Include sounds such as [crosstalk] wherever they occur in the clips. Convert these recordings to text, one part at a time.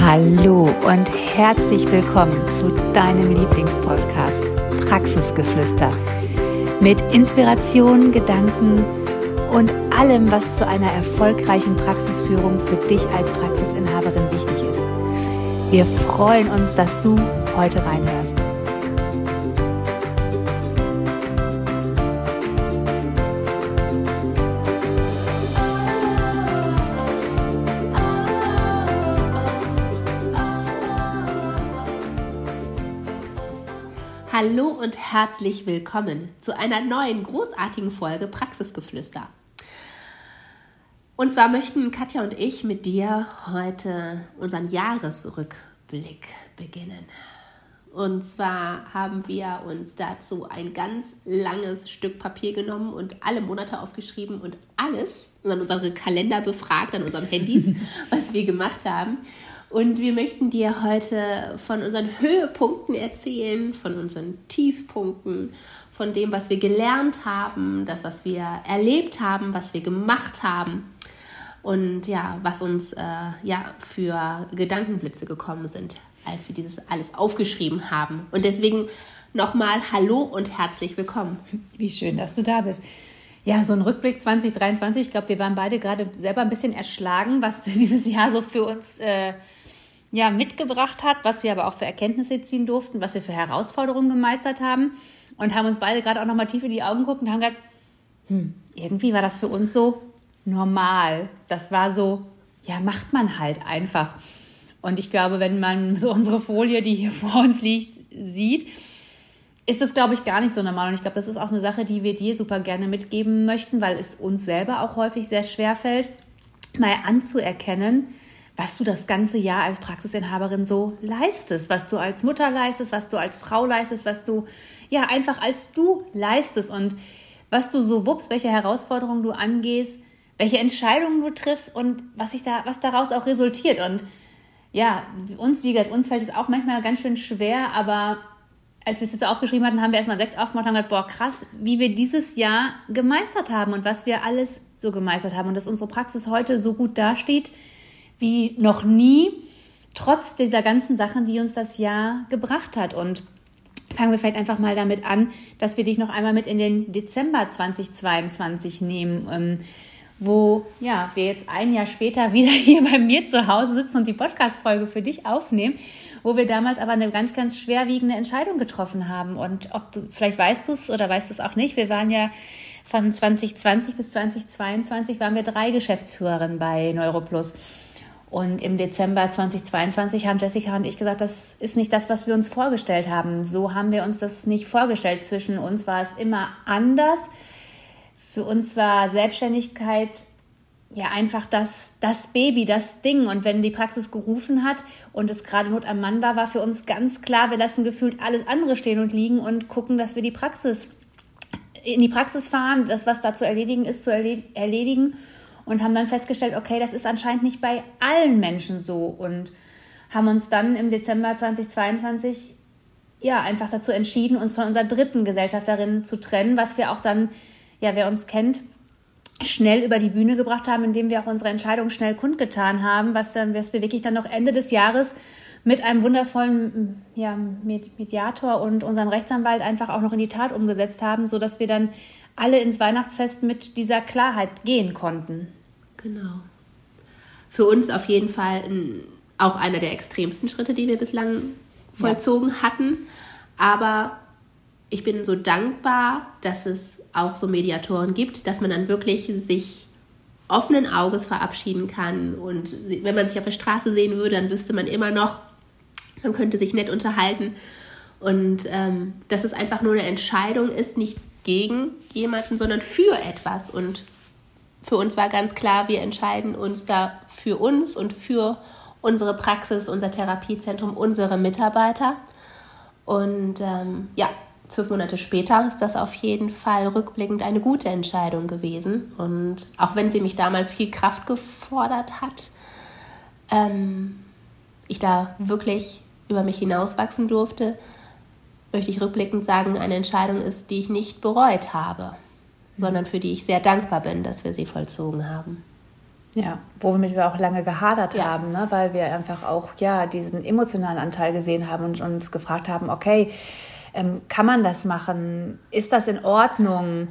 Hallo und herzlich willkommen zu deinem Lieblingspodcast Praxisgeflüster mit Inspiration, Gedanken und allem, was zu einer erfolgreichen Praxisführung für dich als Praxisinhaberin wichtig ist. Wir freuen uns, dass du heute reinhörst. Hallo und herzlich willkommen zu einer neuen großartigen Folge Praxisgeflüster. Und zwar möchten Katja und ich mit dir heute unseren Jahresrückblick beginnen. Und zwar haben wir uns dazu ein ganz langes Stück Papier genommen und alle Monate aufgeschrieben und alles an unsere Kalender befragt, an unseren Handys, [laughs] was wir gemacht haben. Und wir möchten dir heute von unseren Höhepunkten erzählen, von unseren Tiefpunkten, von dem, was wir gelernt haben, das, was wir erlebt haben, was wir gemacht haben und ja, was uns äh, ja für Gedankenblitze gekommen sind, als wir dieses alles aufgeschrieben haben. Und deswegen nochmal Hallo und herzlich willkommen. Wie schön, dass du da bist. Ja, so ein Rückblick 2023. Ich glaube, wir waren beide gerade selber ein bisschen erschlagen, was [laughs] dieses Jahr so für uns äh, ja, mitgebracht hat, was wir aber auch für Erkenntnisse ziehen durften, was wir für Herausforderungen gemeistert haben und haben uns beide gerade auch nochmal tief in die Augen geguckt und haben gesagt, hm, irgendwie war das für uns so normal. Das war so, ja, macht man halt einfach. Und ich glaube, wenn man so unsere Folie, die hier [laughs] vor uns liegt, sieht, ist das, glaube ich, gar nicht so normal. Und ich glaube, das ist auch eine Sache, die wir dir super gerne mitgeben möchten, weil es uns selber auch häufig sehr schwer fällt, mal anzuerkennen, was du das ganze Jahr als Praxisinhaberin so leistest, was du als Mutter leistest, was du als Frau leistest, was du ja einfach als du leistest und was du so wuppst, welche Herausforderungen du angehst, welche Entscheidungen du triffst und was sich da, was daraus auch resultiert. Und ja, uns, wie gesagt, uns fällt es auch manchmal ganz schön schwer, aber als wir es jetzt aufgeschrieben hatten, haben wir erstmal Sekt aufgemacht und haben gedacht, boah, krass, wie wir dieses Jahr gemeistert haben und was wir alles so gemeistert haben und dass unsere Praxis heute so gut dasteht, wie noch nie, trotz dieser ganzen Sachen, die uns das Jahr gebracht hat. Und fangen wir vielleicht einfach mal damit an, dass wir dich noch einmal mit in den Dezember 2022 nehmen. Ähm, wo ja, wir jetzt ein Jahr später [laughs] wieder hier bei mir zu Hause sitzen und die Podcast-Folge für dich aufnehmen, wo wir damals aber eine ganz, ganz schwerwiegende Entscheidung getroffen haben. Und ob du, vielleicht weißt du es oder weißt es auch nicht, wir waren ja von 2020 bis 2022 waren wir drei Geschäftsführerinnen bei Neuroplus. Und im Dezember 2022 haben Jessica und ich gesagt, das ist nicht das, was wir uns vorgestellt haben. So haben wir uns das nicht vorgestellt. Zwischen uns war es immer anders. Für uns war Selbstständigkeit ja einfach das, das Baby, das Ding. Und wenn die Praxis gerufen hat und es gerade Not am Mann war, war für uns ganz klar, wir lassen gefühlt alles andere stehen und liegen und gucken, dass wir die Praxis in die Praxis fahren, das, was da zu erledigen ist, zu erledigen und haben dann festgestellt, okay, das ist anscheinend nicht bei allen Menschen so und haben uns dann im Dezember 2022 ja einfach dazu entschieden, uns von unserer dritten Gesellschafterin zu trennen, was wir auch dann, ja, wer uns kennt, schnell über die Bühne gebracht haben, indem wir auch unsere Entscheidung schnell kundgetan haben, was dann, was wir wirklich dann noch Ende des Jahres mit einem wundervollen ja, Mediator und unserem Rechtsanwalt einfach auch noch in die Tat umgesetzt haben, sodass wir dann alle ins Weihnachtsfest mit dieser Klarheit gehen konnten. Genau. Für uns auf jeden Fall ein, auch einer der extremsten Schritte, die wir bislang vollzogen ja. hatten. Aber ich bin so dankbar, dass es auch so Mediatoren gibt, dass man dann wirklich sich offenen Auges verabschieden kann. Und wenn man sich auf der Straße sehen würde, dann wüsste man immer noch, man könnte sich nett unterhalten. Und ähm, dass es einfach nur eine Entscheidung ist, nicht gegen jemanden, sondern für etwas. Und für uns war ganz klar, wir entscheiden uns da für uns und für unsere Praxis, unser Therapiezentrum, unsere Mitarbeiter. Und ähm, ja, zwölf Monate später ist das auf jeden Fall rückblickend eine gute Entscheidung gewesen. Und auch wenn sie mich damals viel Kraft gefordert hat, ähm, ich da wirklich über mich hinauswachsen durfte, möchte ich rückblickend sagen, eine Entscheidung ist, die ich nicht bereut habe. Sondern für die ich sehr dankbar bin, dass wir sie vollzogen haben. Ja, womit wir auch lange gehadert ja. haben, ne? weil wir einfach auch ja diesen emotionalen Anteil gesehen haben und uns gefragt haben, okay, ähm, kann man das machen? Ist das in Ordnung?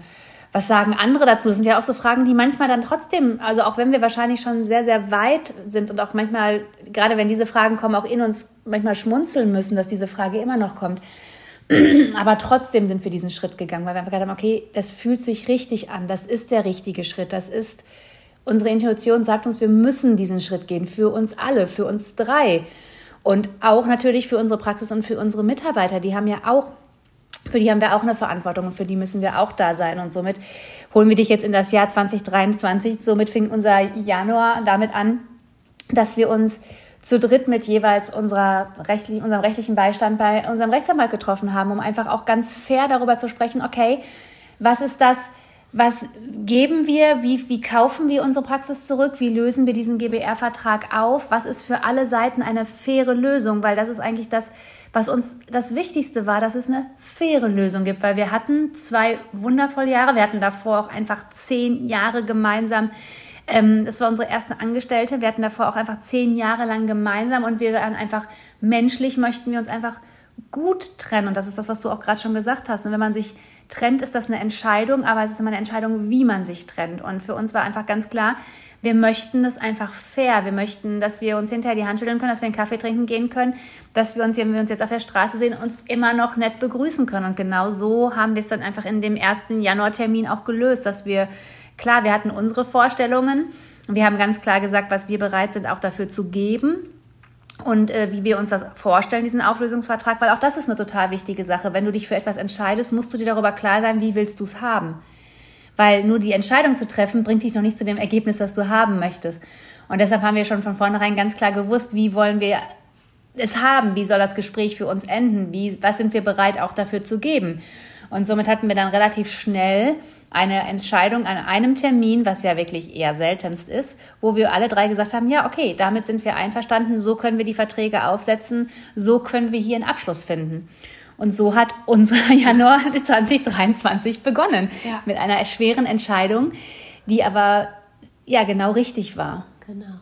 Was sagen andere dazu? Das sind ja auch so Fragen, die manchmal dann trotzdem, also auch wenn wir wahrscheinlich schon sehr, sehr weit sind und auch manchmal, gerade wenn diese Fragen kommen, auch in uns manchmal schmunzeln müssen, dass diese Frage immer noch kommt. [clears throat] Aber trotzdem sind wir diesen Schritt gegangen, weil wir einfach gesagt haben, okay, das fühlt sich richtig an, das ist der richtige Schritt, das ist Unsere Intuition sagt uns, wir müssen diesen Schritt gehen, für uns alle, für uns drei. Und auch natürlich für unsere Praxis und für unsere Mitarbeiter. Die haben ja auch, für die haben wir auch eine Verantwortung und für die müssen wir auch da sein. Und somit holen wir dich jetzt in das Jahr 2023. Somit fing unser Januar damit an, dass wir uns zu dritt mit jeweils unserer rechtlichen, unserem rechtlichen Beistand bei unserem Rechtsanwalt getroffen haben, um einfach auch ganz fair darüber zu sprechen, okay, was ist das, was geben wir? Wie, wie kaufen wir unsere Praxis zurück? Wie lösen wir diesen GBR-Vertrag auf? Was ist für alle Seiten eine faire Lösung? Weil das ist eigentlich das, was uns das Wichtigste war, dass es eine faire Lösung gibt. Weil wir hatten zwei wundervolle Jahre. Wir hatten davor auch einfach zehn Jahre gemeinsam. Ähm, das war unsere erste Angestellte. Wir hatten davor auch einfach zehn Jahre lang gemeinsam und wir waren einfach menschlich, möchten wir uns einfach gut trennen. Und das ist das, was du auch gerade schon gesagt hast. Und wenn man sich trennt, ist das eine Entscheidung, aber es ist immer eine Entscheidung, wie man sich trennt. Und für uns war einfach ganz klar, wir möchten das einfach fair. Wir möchten, dass wir uns hinterher die Hand schütteln können, dass wir einen Kaffee trinken gehen können, dass wir uns, wenn wir uns jetzt auf der Straße sehen, uns immer noch nett begrüßen können. Und genau so haben wir es dann einfach in dem ersten Januartermin auch gelöst, dass wir, klar, wir hatten unsere Vorstellungen. Wir haben ganz klar gesagt, was wir bereit sind, auch dafür zu geben und äh, wie wir uns das vorstellen, diesen Auflösungsvertrag, weil auch das ist eine total wichtige Sache. Wenn du dich für etwas entscheidest, musst du dir darüber klar sein, wie willst du es haben. Weil nur die Entscheidung zu treffen, bringt dich noch nicht zu dem Ergebnis, was du haben möchtest. Und deshalb haben wir schon von vornherein ganz klar gewusst, wie wollen wir es haben, wie soll das Gespräch für uns enden, wie, was sind wir bereit auch dafür zu geben. Und somit hatten wir dann relativ schnell eine Entscheidung an einem Termin, was ja wirklich eher seltenst ist, wo wir alle drei gesagt haben, ja, okay, damit sind wir einverstanden, so können wir die Verträge aufsetzen, so können wir hier einen Abschluss finden. Und so hat unser [laughs] Januar 2023 begonnen ja. mit einer schweren Entscheidung, die aber ja genau richtig war. Genau.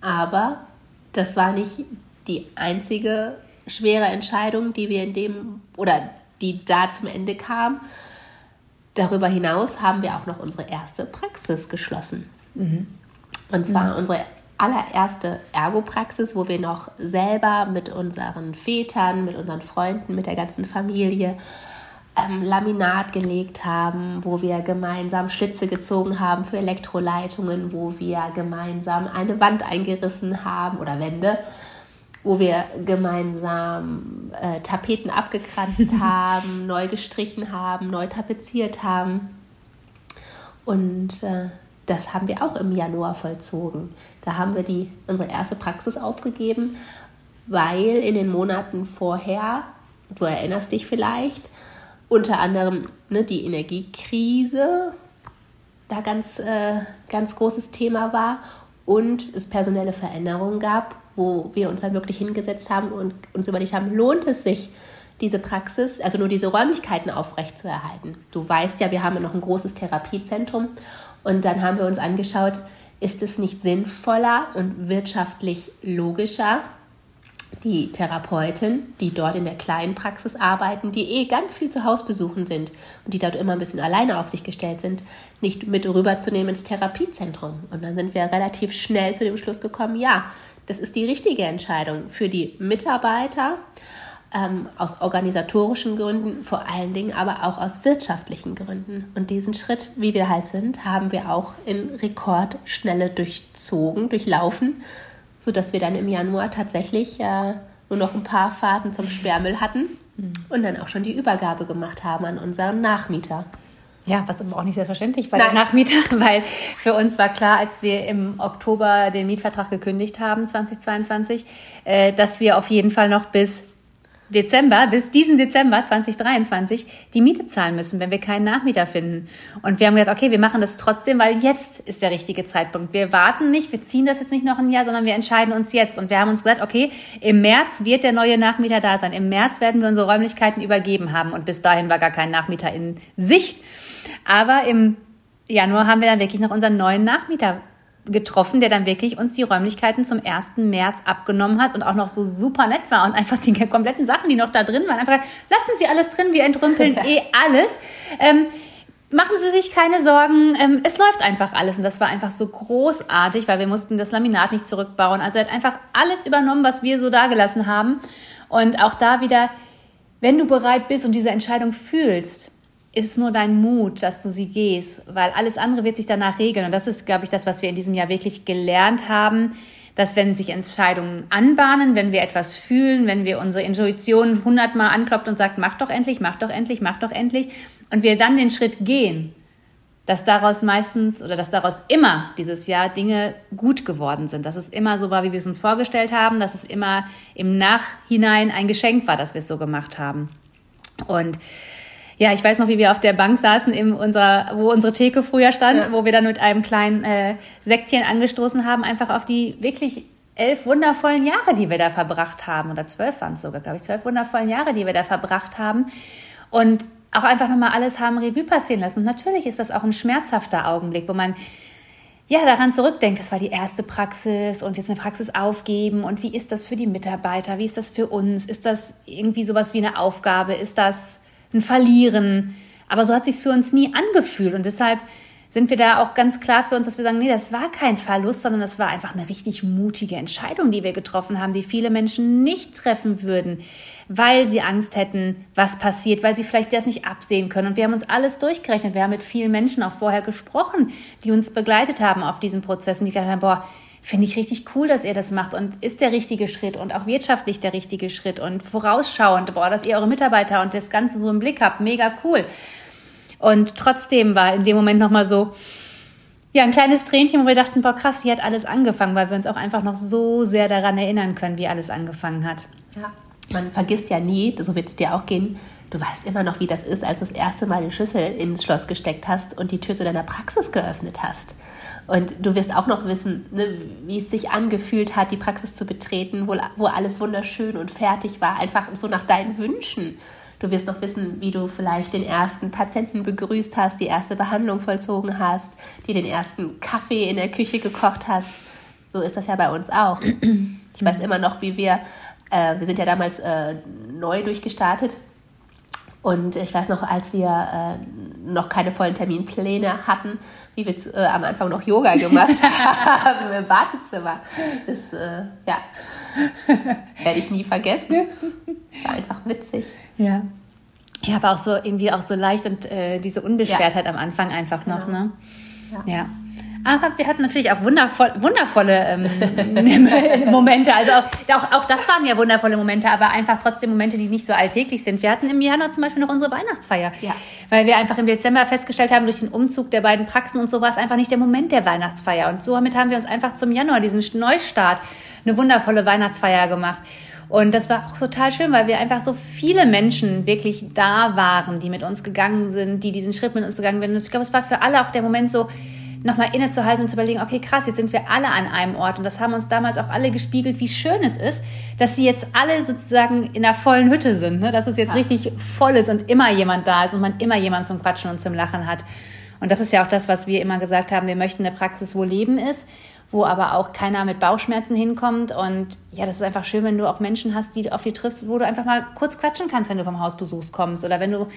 Aber das war nicht die einzige schwere Entscheidung, die wir in dem oder die da zum Ende kam, Darüber hinaus haben wir auch noch unsere erste Praxis geschlossen. Mhm. Und zwar mhm. unsere allererste Ergopraxis, wo wir noch selber mit unseren Vätern, mit unseren Freunden, mit der ganzen Familie ähm, Laminat gelegt haben, wo wir gemeinsam Schlitze gezogen haben für Elektroleitungen, wo wir gemeinsam eine Wand eingerissen haben oder Wände wo wir gemeinsam äh, Tapeten abgekratzt [laughs] haben, neu gestrichen haben, neu tapeziert haben. Und äh, das haben wir auch im Januar vollzogen. Da haben wir die, unsere erste Praxis aufgegeben, weil in den Monaten vorher, du erinnerst dich vielleicht, unter anderem ne, die Energiekrise da ganz, äh, ganz großes Thema war und es personelle Veränderungen gab wo wir uns dann wirklich hingesetzt haben und uns überlegt haben, lohnt es sich, diese Praxis, also nur diese Räumlichkeiten aufrechtzuerhalten. Du weißt ja, wir haben noch ein großes Therapiezentrum und dann haben wir uns angeschaut, ist es nicht sinnvoller und wirtschaftlich logischer, die Therapeuten, die dort in der kleinen Praxis arbeiten, die eh ganz viel zu Hausbesuchen sind und die dort immer ein bisschen alleine auf sich gestellt sind, nicht mit rüberzunehmen ins Therapiezentrum. Und dann sind wir relativ schnell zu dem Schluss gekommen, ja, das ist die richtige Entscheidung für die Mitarbeiter ähm, aus organisatorischen Gründen, vor allen Dingen aber auch aus wirtschaftlichen Gründen. Und diesen Schritt, wie wir halt sind, haben wir auch in Rekordschnelle durchzogen, durchlaufen, sodass wir dann im Januar tatsächlich äh, nur noch ein paar Fahrten zum Sperrmüll hatten mhm. und dann auch schon die Übergabe gemacht haben an unseren Nachmieter. Ja, was aber auch nicht selbstverständlich bei Nein. der Nachmieter, [laughs] weil für uns war klar, als wir im Oktober den Mietvertrag gekündigt haben, 2022, äh, dass wir auf jeden Fall noch bis Dezember, bis diesen Dezember 2023 die Miete zahlen müssen, wenn wir keinen Nachmieter finden. Und wir haben gesagt, okay, wir machen das trotzdem, weil jetzt ist der richtige Zeitpunkt. Wir warten nicht, wir ziehen das jetzt nicht noch ein Jahr, sondern wir entscheiden uns jetzt. Und wir haben uns gesagt, okay, im März wird der neue Nachmieter da sein. Im März werden wir unsere Räumlichkeiten übergeben haben. Und bis dahin war gar kein Nachmieter in Sicht. Aber im Januar haben wir dann wirklich noch unseren neuen Nachmieter getroffen, der dann wirklich uns die Räumlichkeiten zum 1. März abgenommen hat und auch noch so super nett war und einfach die kompletten Sachen, die noch da drin waren, einfach lassen Sie alles drin, wir entrümpeln [laughs] eh alles. Ähm, machen Sie sich keine Sorgen, ähm, es läuft einfach alles. Und das war einfach so großartig, weil wir mussten das Laminat nicht zurückbauen. Also er hat einfach alles übernommen, was wir so dagelassen haben. Und auch da wieder, wenn du bereit bist und diese Entscheidung fühlst, ist nur dein Mut, dass du sie gehst, weil alles andere wird sich danach regeln. Und das ist, glaube ich, das, was wir in diesem Jahr wirklich gelernt haben, dass wenn sich Entscheidungen anbahnen, wenn wir etwas fühlen, wenn wir unsere Intuition hundertmal anklopft und sagt, mach doch endlich, mach doch endlich, mach doch endlich, und wir dann den Schritt gehen, dass daraus meistens oder dass daraus immer dieses Jahr Dinge gut geworden sind, dass es immer so war, wie wir es uns vorgestellt haben, dass es immer im Nachhinein ein Geschenk war, dass wir es so gemacht haben. Und ja, ich weiß noch, wie wir auf der Bank saßen, in unserer, wo unsere Theke früher stand, ja. wo wir dann mit einem kleinen äh, Sektchen angestoßen haben, einfach auf die wirklich elf wundervollen Jahre, die wir da verbracht haben, oder zwölf waren es sogar, glaube ich, zwölf wundervollen Jahre, die wir da verbracht haben. Und auch einfach nochmal alles haben Revue passieren lassen. Und natürlich ist das auch ein schmerzhafter Augenblick, wo man ja, daran zurückdenkt, das war die erste Praxis und jetzt eine Praxis aufgeben. Und wie ist das für die Mitarbeiter, wie ist das für uns, ist das irgendwie sowas wie eine Aufgabe, ist das ein Verlieren. Aber so hat sich für uns nie angefühlt und deshalb sind wir da auch ganz klar für uns, dass wir sagen, nee, das war kein Verlust, sondern das war einfach eine richtig mutige Entscheidung, die wir getroffen haben, die viele Menschen nicht treffen würden, weil sie Angst hätten, was passiert, weil sie vielleicht das nicht absehen können. Und wir haben uns alles durchgerechnet. Wir haben mit vielen Menschen auch vorher gesprochen, die uns begleitet haben auf diesen Prozessen, die gesagt haben, boah, finde ich richtig cool, dass ihr das macht und ist der richtige Schritt und auch wirtschaftlich der richtige Schritt und vorausschauend, boah, dass ihr eure Mitarbeiter und das Ganze so im Blick habt, mega cool. Und trotzdem war in dem Moment nochmal so, ja, ein kleines Tränchen, wo wir dachten, boah, krass, hier hat alles angefangen, weil wir uns auch einfach noch so sehr daran erinnern können, wie alles angefangen hat. Ja, man vergisst ja nie, so wird es dir auch gehen, du weißt immer noch, wie das ist, als du das erste Mal den Schlüssel ins Schloss gesteckt hast und die Tür zu deiner Praxis geöffnet hast. Und du wirst auch noch wissen, ne, wie es sich angefühlt hat, die Praxis zu betreten, wo, wo alles wunderschön und fertig war, einfach so nach deinen Wünschen. Du wirst noch wissen, wie du vielleicht den ersten Patienten begrüßt hast, die erste Behandlung vollzogen hast, dir den ersten Kaffee in der Küche gekocht hast. So ist das ja bei uns auch. Ich weiß immer noch, wie wir, äh, wir sind ja damals äh, neu durchgestartet und ich weiß noch, als wir äh, noch keine vollen Terminpläne hatten, wie wir zu, äh, am Anfang noch Yoga gemacht [laughs] haben im Badezimmer. Das, äh, ja, werde ich nie vergessen. Es war einfach witzig. Ja. Ja, aber auch so irgendwie auch so leicht und äh, diese Unbeschwertheit ja. am Anfang einfach noch, genau. ne? Ja. ja. Aber wir hatten natürlich auch wundervoll, wundervolle ähm, [laughs] Momente. Also auch, auch, das waren ja wundervolle Momente, aber einfach trotzdem Momente, die nicht so alltäglich sind. Wir hatten im Januar zum Beispiel noch unsere Weihnachtsfeier. Ja. Weil wir einfach im Dezember festgestellt haben, durch den Umzug der beiden Praxen und so war es einfach nicht der Moment der Weihnachtsfeier. Und somit haben wir uns einfach zum Januar, diesen Neustart, eine wundervolle Weihnachtsfeier gemacht. Und das war auch total schön, weil wir einfach so viele Menschen wirklich da waren, die mit uns gegangen sind, die diesen Schritt mit uns gegangen sind. Und ich glaube, es war für alle auch der Moment so, nochmal innezuhalten und zu überlegen, okay, krass, jetzt sind wir alle an einem Ort. Und das haben uns damals auch alle gespiegelt, wie schön es ist, dass sie jetzt alle sozusagen in einer vollen Hütte sind. Ne? Dass es jetzt ja. richtig voll ist und immer jemand da ist und man immer jemand zum Quatschen und zum Lachen hat. Und das ist ja auch das, was wir immer gesagt haben. Wir möchten eine Praxis, wo Leben ist, wo aber auch keiner mit Bauchschmerzen hinkommt. Und ja, das ist einfach schön, wenn du auch Menschen hast, die auf die triffst, wo du einfach mal kurz quatschen kannst, wenn du vom Hausbesuchs kommst. Oder wenn du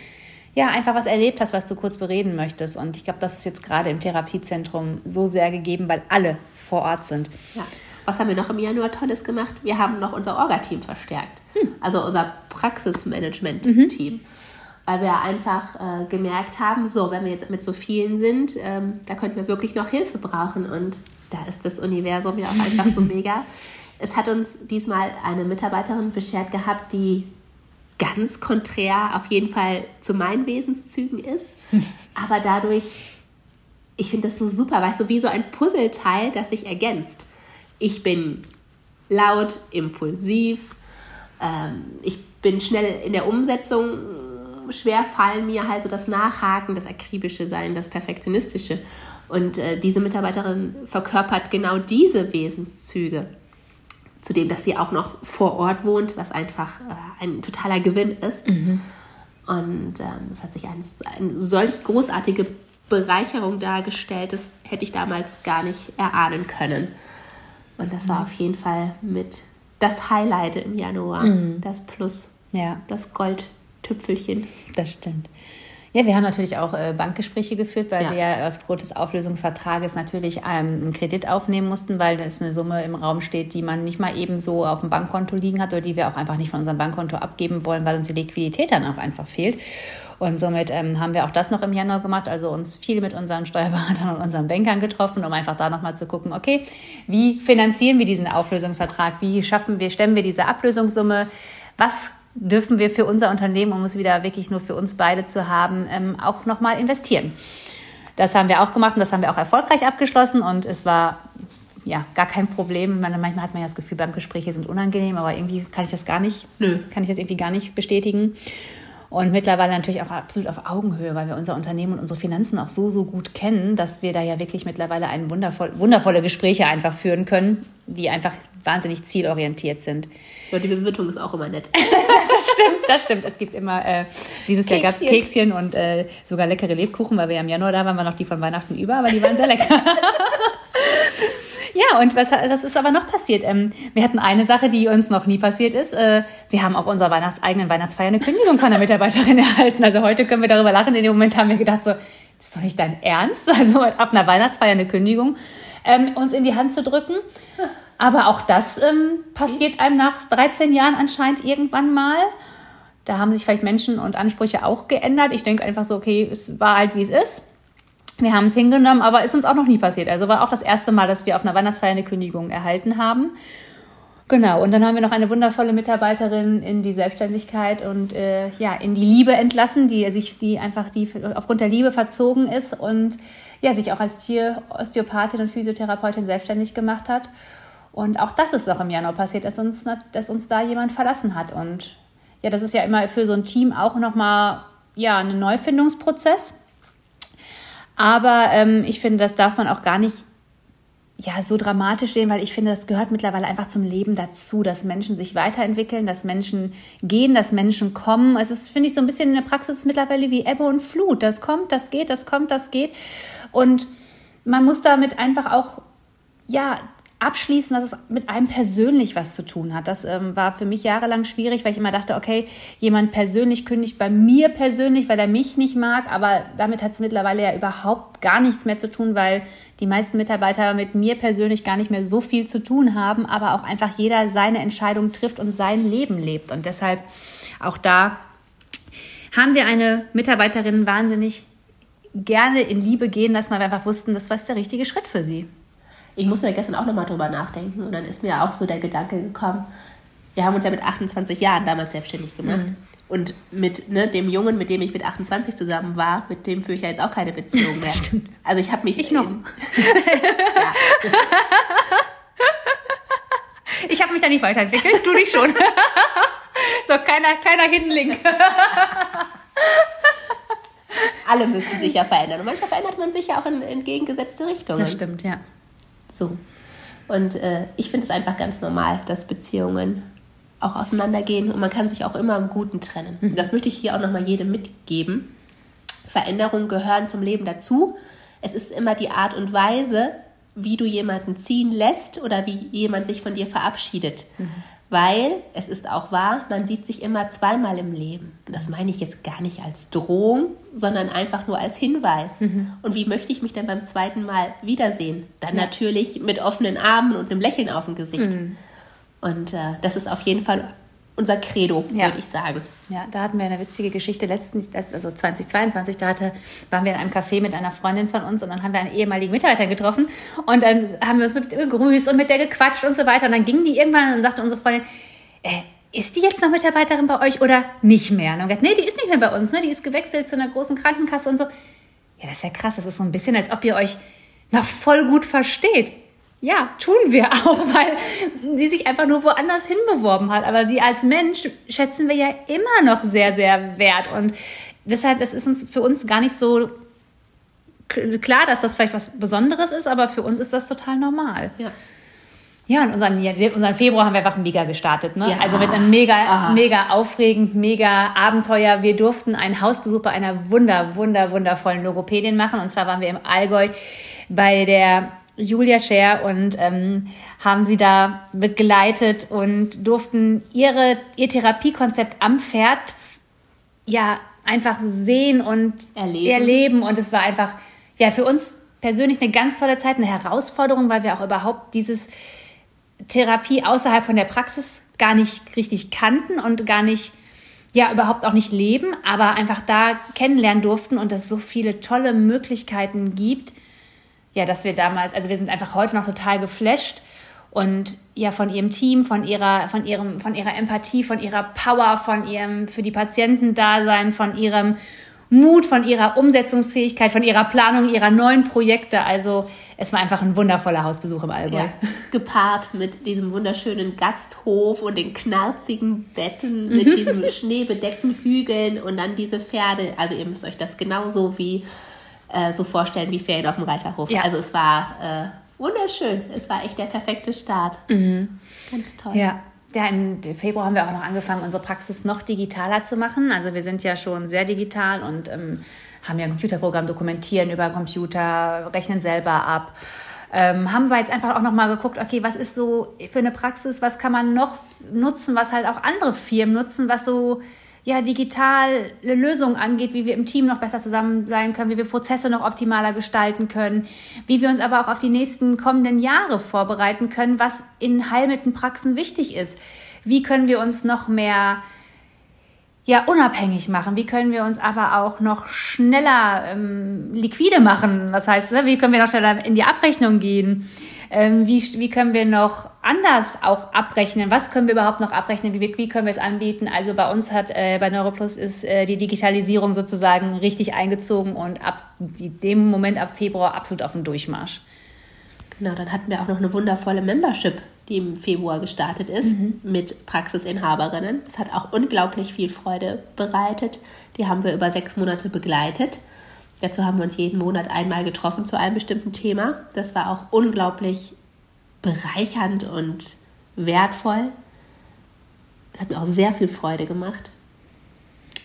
ja, einfach was erlebt hast, was du kurz bereden möchtest. Und ich glaube, das ist jetzt gerade im Therapiezentrum so sehr gegeben, weil alle vor Ort sind. Ja. Was haben wir noch im Januar Tolles gemacht? Wir haben noch unser Orga-Team verstärkt. Hm. Also unser Praxismanagement-Team. Mhm. Weil wir einfach äh, gemerkt haben, so, wenn wir jetzt mit so vielen sind, ähm, da könnten wir wirklich noch Hilfe brauchen. Und da ist das Universum ja auch einfach so [laughs] mega. Es hat uns diesmal eine Mitarbeiterin beschert gehabt, die ganz konträr auf jeden Fall zu meinen Wesenszügen ist. [laughs] Aber dadurch, ich finde das so super, weißt du, wie so ein Puzzleteil, das sich ergänzt. Ich bin laut, impulsiv, Ähm, ich bin schnell in der Umsetzung. Schwer fallen mir halt so das Nachhaken, das akribische Sein, das Perfektionistische. Und äh, diese Mitarbeiterin verkörpert genau diese Wesenszüge. Zudem, dass sie auch noch vor Ort wohnt, was einfach äh, ein totaler Gewinn ist. Mhm. Und ähm, es hat sich eine, eine solch großartige Bereicherung dargestellt, das hätte ich damals gar nicht erahnen können. Und das war mhm. auf jeden Fall mit das Highlight im Januar, mhm. das Plus, ja. das Goldtüpfelchen. Das stimmt. Ja, wir haben natürlich auch äh, Bankgespräche geführt, weil ja. wir ja aufgrund des Auflösungsvertrages natürlich ähm, einen Kredit aufnehmen mussten, weil das eine Summe im Raum steht, die man nicht mal eben so auf dem Bankkonto liegen hat oder die wir auch einfach nicht von unserem Bankkonto abgeben wollen, weil uns die Liquidität dann auch einfach fehlt. Und somit ähm, haben wir auch das noch im Januar gemacht, also uns viel mit unseren Steuerberatern und unseren Bankern getroffen, um einfach da nochmal zu gucken, okay, wie finanzieren wir diesen Auflösungsvertrag? Wie schaffen wir, stemmen wir diese Ablösungssumme? Was dürfen wir für unser Unternehmen, um es wieder wirklich nur für uns beide zu haben, ähm, auch nochmal investieren? Das haben wir auch gemacht und das haben wir auch erfolgreich abgeschlossen und es war ja, gar kein Problem. Man, manchmal hat man ja das Gefühl, Bankgespräche sind unangenehm, aber irgendwie kann ich das gar nicht, Nö. kann ich das irgendwie gar nicht bestätigen. Und mittlerweile natürlich auch absolut auf Augenhöhe, weil wir unser Unternehmen und unsere Finanzen auch so, so gut kennen, dass wir da ja wirklich mittlerweile ein wundervoll, wundervolle Gespräche einfach führen können, die einfach wahnsinnig zielorientiert sind. Ja, die Bewirtung ist auch immer nett. [laughs] das stimmt, das stimmt. Es gibt immer, äh, dieses Kekschen. Jahr gab es Kekschen und äh, sogar leckere Lebkuchen, weil wir im Januar da waren, waren noch die von Weihnachten über, aber die waren sehr lecker. [laughs] Ja, und was, das ist aber noch passiert. Ähm, wir hatten eine Sache, die uns noch nie passiert ist. Äh, wir haben auf unserer Weihnachts eigenen Weihnachtsfeier eine Kündigung von der Mitarbeiterin [laughs] erhalten. Also heute können wir darüber lachen. In dem Moment haben wir gedacht, so, das ist doch nicht dein Ernst, [laughs] also ab einer Weihnachtsfeier eine Kündigung ähm, uns in die Hand zu drücken. Aber auch das ähm, passiert einem nach 13 Jahren anscheinend irgendwann mal. Da haben sich vielleicht Menschen und Ansprüche auch geändert. Ich denke einfach so, okay, es war halt wie es ist. Wir haben es hingenommen, aber ist uns auch noch nie passiert. Also war auch das erste Mal, dass wir auf einer Weihnachtsfeier eine Kündigung erhalten haben. Genau, und dann haben wir noch eine wundervolle Mitarbeiterin in die Selbstständigkeit und äh, ja, in die Liebe entlassen, die sich, die einfach die aufgrund der Liebe verzogen ist und ja, sich auch als Tier Osteopathin und Physiotherapeutin selbstständig gemacht hat. Und auch das ist noch im Januar passiert, dass uns, dass uns da jemand verlassen hat. Und ja, das ist ja immer für so ein Team auch nochmal ja, ein Neufindungsprozess. Aber ähm, ich finde, das darf man auch gar nicht ja, so dramatisch sehen, weil ich finde, das gehört mittlerweile einfach zum Leben dazu, dass Menschen sich weiterentwickeln, dass Menschen gehen, dass Menschen kommen. Es ist, finde ich, so ein bisschen in der Praxis mittlerweile wie Ebbe und Flut. Das kommt, das geht, das kommt, das geht. Und man muss damit einfach auch, ja, abschließen, dass es mit einem persönlich was zu tun hat. Das ähm, war für mich jahrelang schwierig, weil ich immer dachte, okay, jemand persönlich kündigt bei mir persönlich, weil er mich nicht mag, aber damit hat es mittlerweile ja überhaupt gar nichts mehr zu tun, weil die meisten Mitarbeiter mit mir persönlich gar nicht mehr so viel zu tun haben, aber auch einfach jeder seine Entscheidung trifft und sein Leben lebt. Und deshalb auch da haben wir eine Mitarbeiterin wahnsinnig gerne in Liebe gehen weil wir einfach wussten, das war der richtige Schritt für sie ich musste da gestern auch nochmal drüber nachdenken und dann ist mir auch so der Gedanke gekommen, wir haben uns ja mit 28 Jahren damals selbstständig gemacht. Mhm. Und mit ne, dem Jungen, mit dem ich mit 28 zusammen war, mit dem führe ich ja jetzt auch keine Beziehung [laughs] mehr. Stimmt. Also ich habe mich... Ich noch. [laughs] ich habe mich da nicht weiterentwickelt, du dich schon. [laughs] so, kleiner, kleiner Hidden Link. Alle müssen sich ja verändern. Und manchmal verändert man sich ja auch in entgegengesetzte Richtungen. Das stimmt, ja. So. Und äh, ich finde es einfach ganz normal, dass Beziehungen auch auseinandergehen und man kann sich auch immer im Guten trennen. Mhm. Das möchte ich hier auch nochmal jedem mitgeben. Veränderungen gehören zum Leben dazu. Es ist immer die Art und Weise, wie du jemanden ziehen lässt oder wie jemand sich von dir verabschiedet. Mhm. Weil es ist auch wahr, man sieht sich immer zweimal im Leben. Und das meine ich jetzt gar nicht als Drohung, sondern einfach nur als Hinweis. Mhm. Und wie möchte ich mich denn beim zweiten Mal wiedersehen? Dann ja. natürlich mit offenen Armen und einem Lächeln auf dem Gesicht. Mhm. Und äh, das ist auf jeden Fall unser Credo, ja. würde ich sagen. Ja, da hatten wir eine witzige Geschichte letztens, also 2022, da hatte, waren wir in einem Café mit einer Freundin von uns und dann haben wir einen ehemaligen Mitarbeiter getroffen und dann haben wir uns mit begrüßt und mit der gequatscht und so weiter und dann ging die irgendwann und dann sagte unsere Freundin, äh, ist die jetzt noch Mitarbeiterin bei euch oder nicht mehr? Und dann gesagt, nee, die ist nicht mehr bei uns, ne? die ist gewechselt zu einer großen Krankenkasse und so. Ja, das ist ja krass, das ist so ein bisschen, als ob ihr euch noch voll gut versteht. Ja, tun wir [laughs] auch, weil sie sich einfach nur woanders hinbeworben hat. Aber sie als Mensch schätzen wir ja immer noch sehr, sehr wert. Und deshalb, es ist uns für uns gar nicht so klar, dass das vielleicht was Besonderes ist, aber für uns ist das total normal. Ja. Ja, und unseren, unseren Februar haben wir einfach mega gestartet. Ne? Ja. Also mit einem mega, Aha. mega aufregend, mega Abenteuer. Wir durften einen Hausbesuch bei einer wunder, wunder, wundervollen Logopädin machen. Und zwar waren wir im Allgäu bei der Julia Scher und ähm, haben sie da begleitet und durften ihre, ihr Therapiekonzept am Pferd ja einfach sehen und Erleben. erleben. Und es war einfach ja für uns persönlich eine ganz tolle Zeit, eine Herausforderung, weil wir auch überhaupt dieses Therapie außerhalb von der Praxis gar nicht richtig kannten und gar nicht, ja, überhaupt auch nicht leben, aber einfach da kennenlernen durften und es so viele tolle Möglichkeiten gibt. Ja, dass wir damals, also wir sind einfach heute noch total geflasht und ja, von ihrem Team, von ihrer, von ihrem, von ihrer Empathie, von ihrer Power, von ihrem für die Patienten Dasein, von ihrem Mut, von ihrer Umsetzungsfähigkeit, von ihrer Planung ihrer neuen Projekte. Also es war einfach ein wundervoller Hausbesuch im Allgäu. Ja, gepaart mit diesem wunderschönen Gasthof und den knarzigen Betten, mit diesem schneebedeckten Hügeln und dann diese Pferde. Also ihr müsst euch das genauso wie äh, so vorstellen wie Ferien auf dem Reiterhof. Ja. Also es war äh, wunderschön. Es war echt der perfekte Start. Ganz toll. Ja. Ja, im Februar haben wir auch noch angefangen, unsere Praxis noch digitaler zu machen. Also wir sind ja schon sehr digital und ähm, haben ja ein Computerprogramm, dokumentieren über Computer, rechnen selber ab. Ähm, haben wir jetzt einfach auch noch mal geguckt, okay, was ist so für eine Praxis, was kann man noch nutzen, was halt auch andere Firmen nutzen, was so ja, digitale Lösungen angeht, wie wir im Team noch besser zusammen sein können, wie wir Prozesse noch optimaler gestalten können, wie wir uns aber auch auf die nächsten kommenden Jahre vorbereiten können, was in Heilmittelpraxen wichtig ist. Wie können wir uns noch mehr ja, unabhängig machen? Wie können wir uns aber auch noch schneller ähm, liquide machen? Das heißt, ne, wie können wir noch schneller in die Abrechnung gehen? Ähm, wie, wie können wir noch anders auch abrechnen? Was können wir überhaupt noch abrechnen? Wie, wie können wir es anbieten? Also bei uns hat, äh, bei Neuroplus ist äh, die Digitalisierung sozusagen richtig eingezogen und ab dem Moment ab Februar absolut auf dem Durchmarsch. Genau, dann hatten wir auch noch eine wundervolle Membership, die im Februar gestartet ist, mit Praxisinhaberinnen. Das hat auch unglaublich viel Freude bereitet. Die haben wir über sechs Monate begleitet. Dazu haben wir uns jeden Monat einmal getroffen zu einem bestimmten Thema. Das war auch unglaublich bereichernd und wertvoll. Das hat mir auch sehr viel Freude gemacht.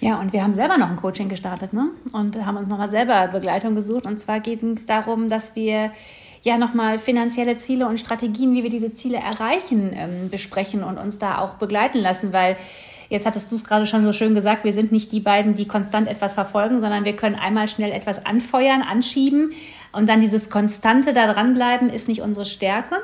Ja, und wir haben selber noch ein Coaching gestartet, ne? Und haben uns nochmal selber Begleitung gesucht. Und zwar ging es darum, dass wir ja nochmal finanzielle Ziele und Strategien, wie wir diese Ziele erreichen, ähm, besprechen und uns da auch begleiten lassen, weil jetzt hattest du es gerade schon so schön gesagt, wir sind nicht die beiden, die konstant etwas verfolgen, sondern wir können einmal schnell etwas anfeuern, anschieben und dann dieses konstante da dranbleiben ist nicht unsere Stärke.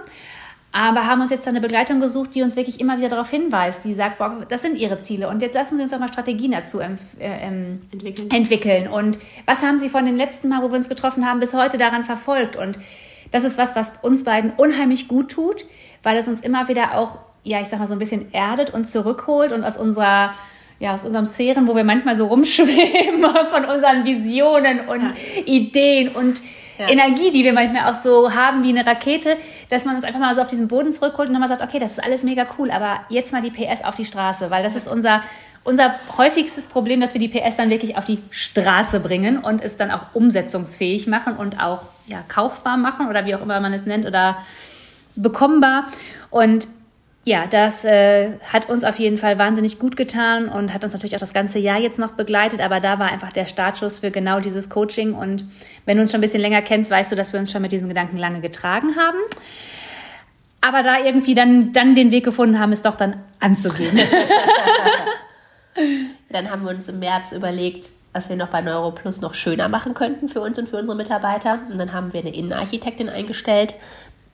Aber haben uns jetzt eine Begleitung gesucht, die uns wirklich immer wieder darauf hinweist, die sagt, boah, das sind ihre Ziele und jetzt lassen Sie uns doch mal Strategien dazu ähm, ähm, Entwickeln. entwickeln. Und was haben Sie von dem letzten Mal, wo wir uns getroffen haben, bis heute daran verfolgt? Und das ist was, was uns beiden unheimlich gut tut, weil es uns immer wieder auch, ja, ich sag mal so ein bisschen erdet und zurückholt und aus unserer ja, aus unseren Sphären, wo wir manchmal so rumschweben, [laughs] von unseren Visionen und Ja. Ideen und Ja. Energie, die wir manchmal auch so haben wie eine Rakete, dass man uns einfach mal so auf diesen Boden zurückholt und nochmal sagt, okay, das ist alles mega cool, aber jetzt mal die PS auf die Straße, weil das ist unser, unser häufigstes Problem, dass wir die PS dann wirklich auf die Straße bringen und es dann auch umsetzungsfähig machen und auch ja, kaufbar machen oder wie auch immer man es nennt oder bekommbar. Und ja, das äh, hat uns auf jeden Fall wahnsinnig gut getan und hat uns natürlich auch das ganze Jahr jetzt noch begleitet. Aber da war einfach der Startschuss für genau dieses Coaching. Und wenn du uns schon ein bisschen länger kennst, weißt du, dass wir uns schon mit diesem Gedanken lange getragen haben. Aber da irgendwie dann, dann den Weg gefunden haben, es doch dann anzugehen. [laughs] [laughs] Dann haben wir uns im März überlegt, was wir noch bei NeuroPlus noch schöner machen könnten für uns und für unsere Mitarbeiter. Und dann haben wir eine Innenarchitektin eingestellt,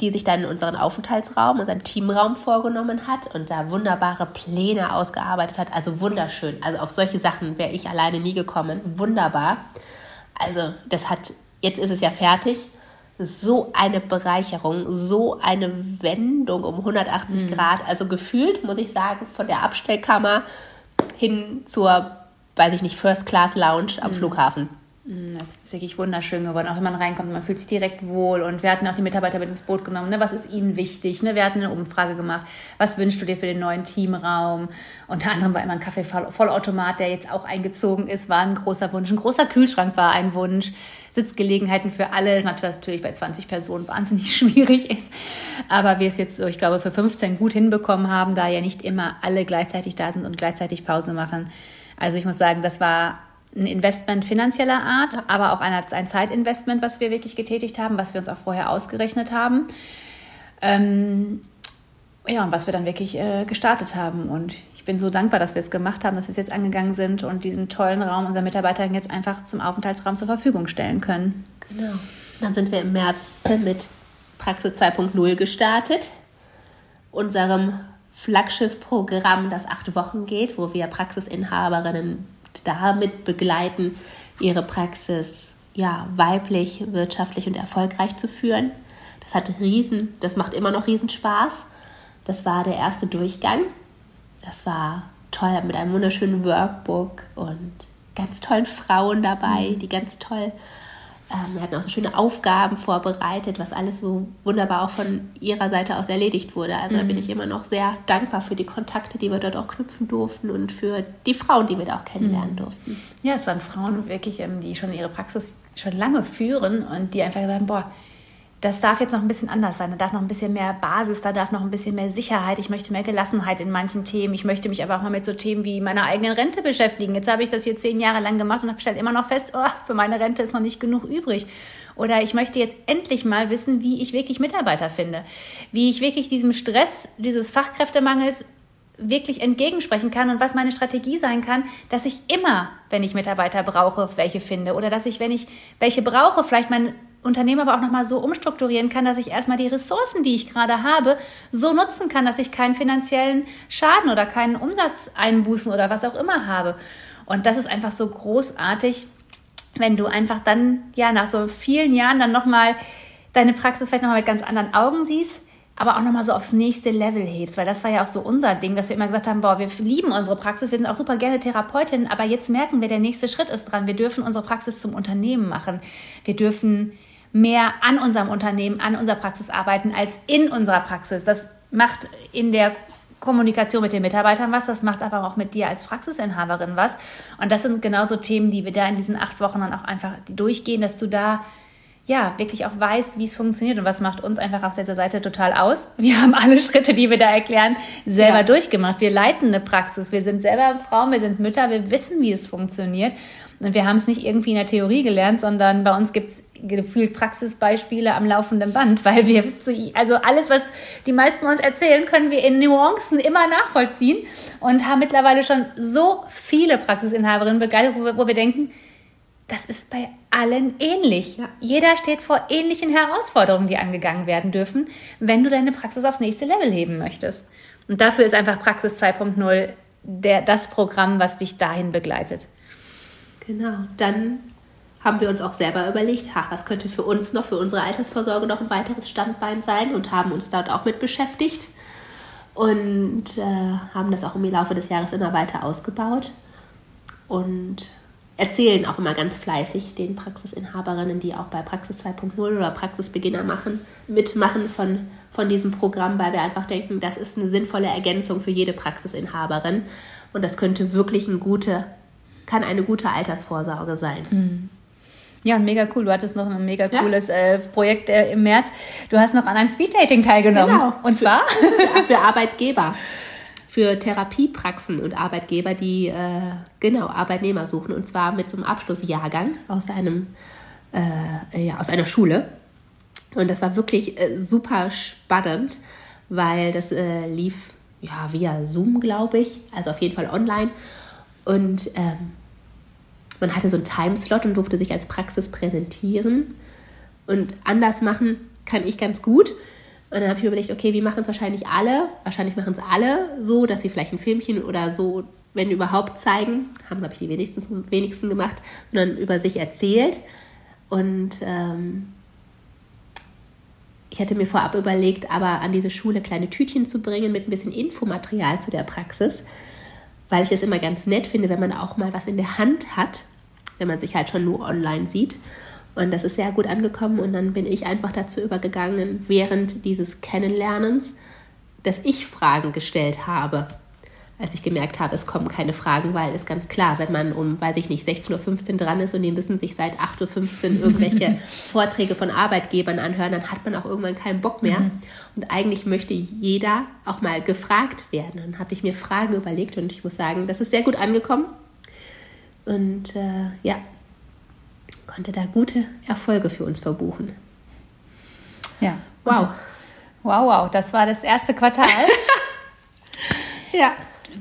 die sich dann unseren Aufenthaltsraum, unseren Teamraum vorgenommen hat und da wunderbare Pläne ausgearbeitet hat. Also wunderschön. Also auf solche Sachen wäre ich alleine nie gekommen. Wunderbar. Also das hat, jetzt ist es ja fertig. So eine Bereicherung, so eine Wendung um 180 Grad. Also gefühlt, muss ich sagen, von der Abstellkammer hin zur, weiß ich nicht, First Class Lounge am Flughafen. Mm, das ist wirklich wunderschön geworden, auch wenn man reinkommt, man fühlt sich direkt wohl. Und wir hatten auch die Mitarbeiter mit ins Boot genommen. Ne? Was ist ihnen wichtig? Ne? Wir hatten eine Umfrage gemacht. Was wünschst du dir für den neuen Teamraum? Unter anderem war immer ein Kaffee-Vollautomat, der jetzt auch eingezogen ist, war ein großer Wunsch. Ein großer Kühlschrank war ein Wunsch. Sitzgelegenheiten für alle, was natürlich bei 20 Personen wahnsinnig [laughs] schwierig ist. Aber wir es jetzt so, ich glaube, für 15 gut hinbekommen haben, da ja nicht immer alle gleichzeitig da sind und gleichzeitig Pause machen. Also ich muss sagen, das war ein Investment finanzieller Art, aber auch ein, ein Zeitinvestment, was wir wirklich getätigt haben, was wir uns auch vorher ausgerechnet haben. Ähm, ja, und was wir dann wirklich äh, gestartet haben. Und ich bin so dankbar, dass wir es gemacht haben, dass wir es jetzt angegangen sind und diesen tollen Raum unseren Mitarbeitern jetzt einfach zum Aufenthaltsraum zur Verfügung stellen können. Genau. Dann sind wir im März mit Praxis 2.0 gestartet, unserem Flaggschiff-Programm, das acht Wochen geht, wo wir Praxisinhaberinnen damit begleiten, ihre Praxis ja, weiblich, wirtschaftlich und erfolgreich zu führen. Das hat riesen, das macht immer noch riesen Spaß. Das war der erste Durchgang. Das war toll mit einem wunderschönen Workbook und ganz tollen Frauen dabei, die ganz toll wir hatten auch so schöne Aufgaben vorbereitet, was alles so wunderbar auch von ihrer Seite aus erledigt wurde. Also mhm. da bin mhm. ich immer noch sehr dankbar für die Kontakte, die wir dort auch knüpfen durften und für die Frauen, die wir da auch kennenlernen mhm. durften. Ja, es waren Frauen wirklich, ähm, die schon ihre Praxis schon lange führen und die einfach haben, boah, das darf jetzt noch ein bisschen anders sein. Da darf noch ein bisschen mehr Basis, da darf noch ein bisschen mehr Sicherheit. Ich möchte mehr Gelassenheit in manchen Themen. Ich möchte mich aber auch mal mit so Themen wie meiner eigenen Rente beschäftigen. Jetzt habe ich das hier zehn Jahre lang gemacht und habe stellt immer noch fest, oh, für meine Rente ist noch nicht genug übrig. Oder ich möchte jetzt endlich mal wissen, wie ich wirklich Mitarbeiter finde. Wie ich wirklich diesem Stress, dieses Fachkräftemangels wirklich entgegensprechen kann und was meine Strategie sein kann, dass ich immer, wenn ich Mitarbeiter brauche, welche finde oder dass ich, wenn ich welche brauche, vielleicht mein Unternehmen aber auch nochmal so umstrukturieren kann, dass ich erstmal die Ressourcen, die ich gerade habe, so nutzen kann, dass ich keinen finanziellen Schaden oder keinen Umsatzeinbußen oder was auch immer habe. Und das ist einfach so großartig, wenn du einfach dann, ja, nach so vielen Jahren dann nochmal deine Praxis vielleicht nochmal mit ganz anderen Augen siehst, aber auch nochmal so aufs nächste Level hebst, weil das war ja auch so unser Ding, dass wir immer gesagt haben, boah, wir lieben unsere Praxis, wir sind auch super gerne Therapeutinnen, aber jetzt merken wir, der nächste Schritt ist dran. Wir dürfen unsere Praxis zum Unternehmen machen. Wir dürfen mehr an unserem Unternehmen, an unserer Praxis arbeiten als in unserer Praxis. Das macht in der Kommunikation mit den Mitarbeitern was, das macht aber auch mit dir als Praxisinhaberin was. Und das sind genauso Themen, die wir da in diesen acht Wochen dann auch einfach durchgehen, dass du da ja, wirklich auch weißt, wie es funktioniert und was macht uns einfach auf dieser Seite total aus. Wir haben alle Schritte, die wir da erklären, selber ja. durchgemacht. Wir leiten eine Praxis. Wir sind selber Frauen, wir sind Mütter, wir wissen, wie es funktioniert. Und wir haben es nicht irgendwie in der Theorie gelernt, sondern bei uns gibt es gefühlt Praxisbeispiele am laufenden Band, weil wir, also alles, was die meisten uns erzählen, können wir in Nuancen immer nachvollziehen und haben mittlerweile schon so viele Praxisinhaberinnen begleitet, wo wir, wo wir denken, das ist bei allen ähnlich. Ja. Jeder steht vor ähnlichen Herausforderungen, die angegangen werden dürfen, wenn du deine Praxis aufs nächste Level heben möchtest. Und dafür ist einfach Praxis 2.0 das Programm, was dich dahin begleitet. Genau. Dann haben wir uns auch selber überlegt, ha, was könnte für uns noch, für unsere Altersvorsorge noch ein weiteres Standbein sein und haben uns dort auch mit beschäftigt und äh, haben das auch im Laufe des Jahres immer weiter ausgebaut. Und erzählen auch immer ganz fleißig den Praxisinhaberinnen, die auch bei Praxis 2.0 oder Praxisbeginner machen, mitmachen von, von diesem Programm, weil wir einfach denken, das ist eine sinnvolle Ergänzung für jede Praxisinhaberin und das könnte wirklich ein gute, kann eine gute Altersvorsorge sein. Mhm. Ja, mega cool. Du hattest noch ein mega cooles ja. äh, Projekt äh, im März. Du hast noch an einem Speeddating teilgenommen. Genau. Und zwar? [laughs] Für, für Arbeitgeber für Therapiepraxen und Arbeitgeber, die äh, genau Arbeitnehmer suchen und zwar mit so einem Abschlussjahrgang aus einem äh, ja, aus einer Schule. Und das war wirklich äh, super spannend, weil das äh, lief ja via Zoom, glaube ich, also auf jeden Fall online. Und ähm, man hatte so einen Timeslot und durfte sich als Praxis präsentieren. Und anders machen kann ich ganz gut. Und dann habe ich mir überlegt, okay, wie machen es wahrscheinlich alle? Wahrscheinlich machen es alle so, dass sie vielleicht ein Filmchen oder so, wenn überhaupt, zeigen. Haben, glaube ich, die wenigsten, wenigsten gemacht, sondern über sich erzählt. Und ähm, ich hatte mir vorab überlegt, aber an diese Schule kleine Tütchen zu bringen mit ein bisschen Infomaterial zu der Praxis, weil ich es immer ganz nett finde, wenn man auch mal was in der Hand hat wenn man sich halt schon nur online sieht. Und das ist sehr gut angekommen. Und dann bin ich einfach dazu übergegangen, während dieses Kennenlernens, dass ich Fragen gestellt habe als ich gemerkt habe, es kommen keine Fragen, weil es ganz klar, wenn man um, weiß ich nicht, 16.15 Uhr dran ist und die müssen sich seit 8.15 Uhr irgendwelche [laughs] Vorträge von Arbeitgebern anhören, dann hat man auch irgendwann keinen Bock mehr. Mhm. Und eigentlich möchte jeder auch mal gefragt werden. Dann hatte ich mir Fragen überlegt und ich muss sagen, das ist sehr gut angekommen. Und äh, ja, konnte da gute Erfolge für uns verbuchen. Ja. Wow. Wow, wow, das war das erste Quartal. [laughs] ja.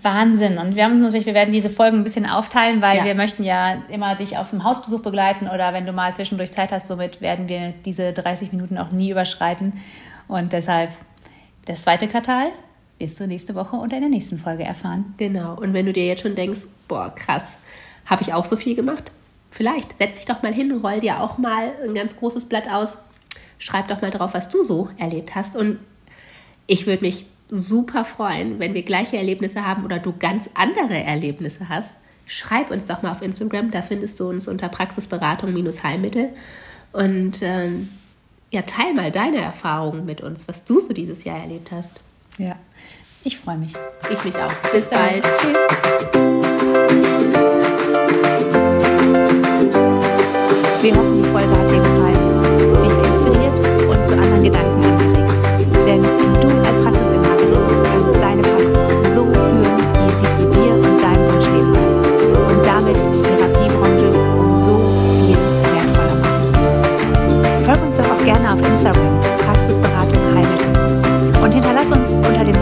Wahnsinn. Und wir haben natürlich, wir werden diese Folgen ein bisschen aufteilen, weil ja. wir möchten ja immer dich auf dem Hausbesuch begleiten oder wenn du mal zwischendurch Zeit hast, somit werden wir diese 30 Minuten auch nie überschreiten. Und deshalb das zweite Quartal wirst du nächste Woche und in der nächsten Folge erfahren. Genau. Und wenn du dir jetzt schon denkst, boah, krass, habe ich auch so viel gemacht? Vielleicht setz dich doch mal hin, roll dir auch mal ein ganz großes Blatt aus. Schreib doch mal drauf, was du so erlebt hast. Und ich würde mich super freuen, wenn wir gleiche Erlebnisse haben oder du ganz andere Erlebnisse hast. Schreib uns doch mal auf Instagram, da findest du uns unter Praxisberatung-Heilmittel. Und ähm, ja, teil mal deine Erfahrungen mit uns, was du so dieses Jahr erlebt hast. Ja, ich freue mich. Ich mich auch. Bis, Bis bald. Tschüss. Wir hoffen, die Folge hat dir gefallen, dich inspiriert und zu anderen Gedanken gerne auf Instagram, Praxisberatung Heilmittel. Und hinterlass uns unter dem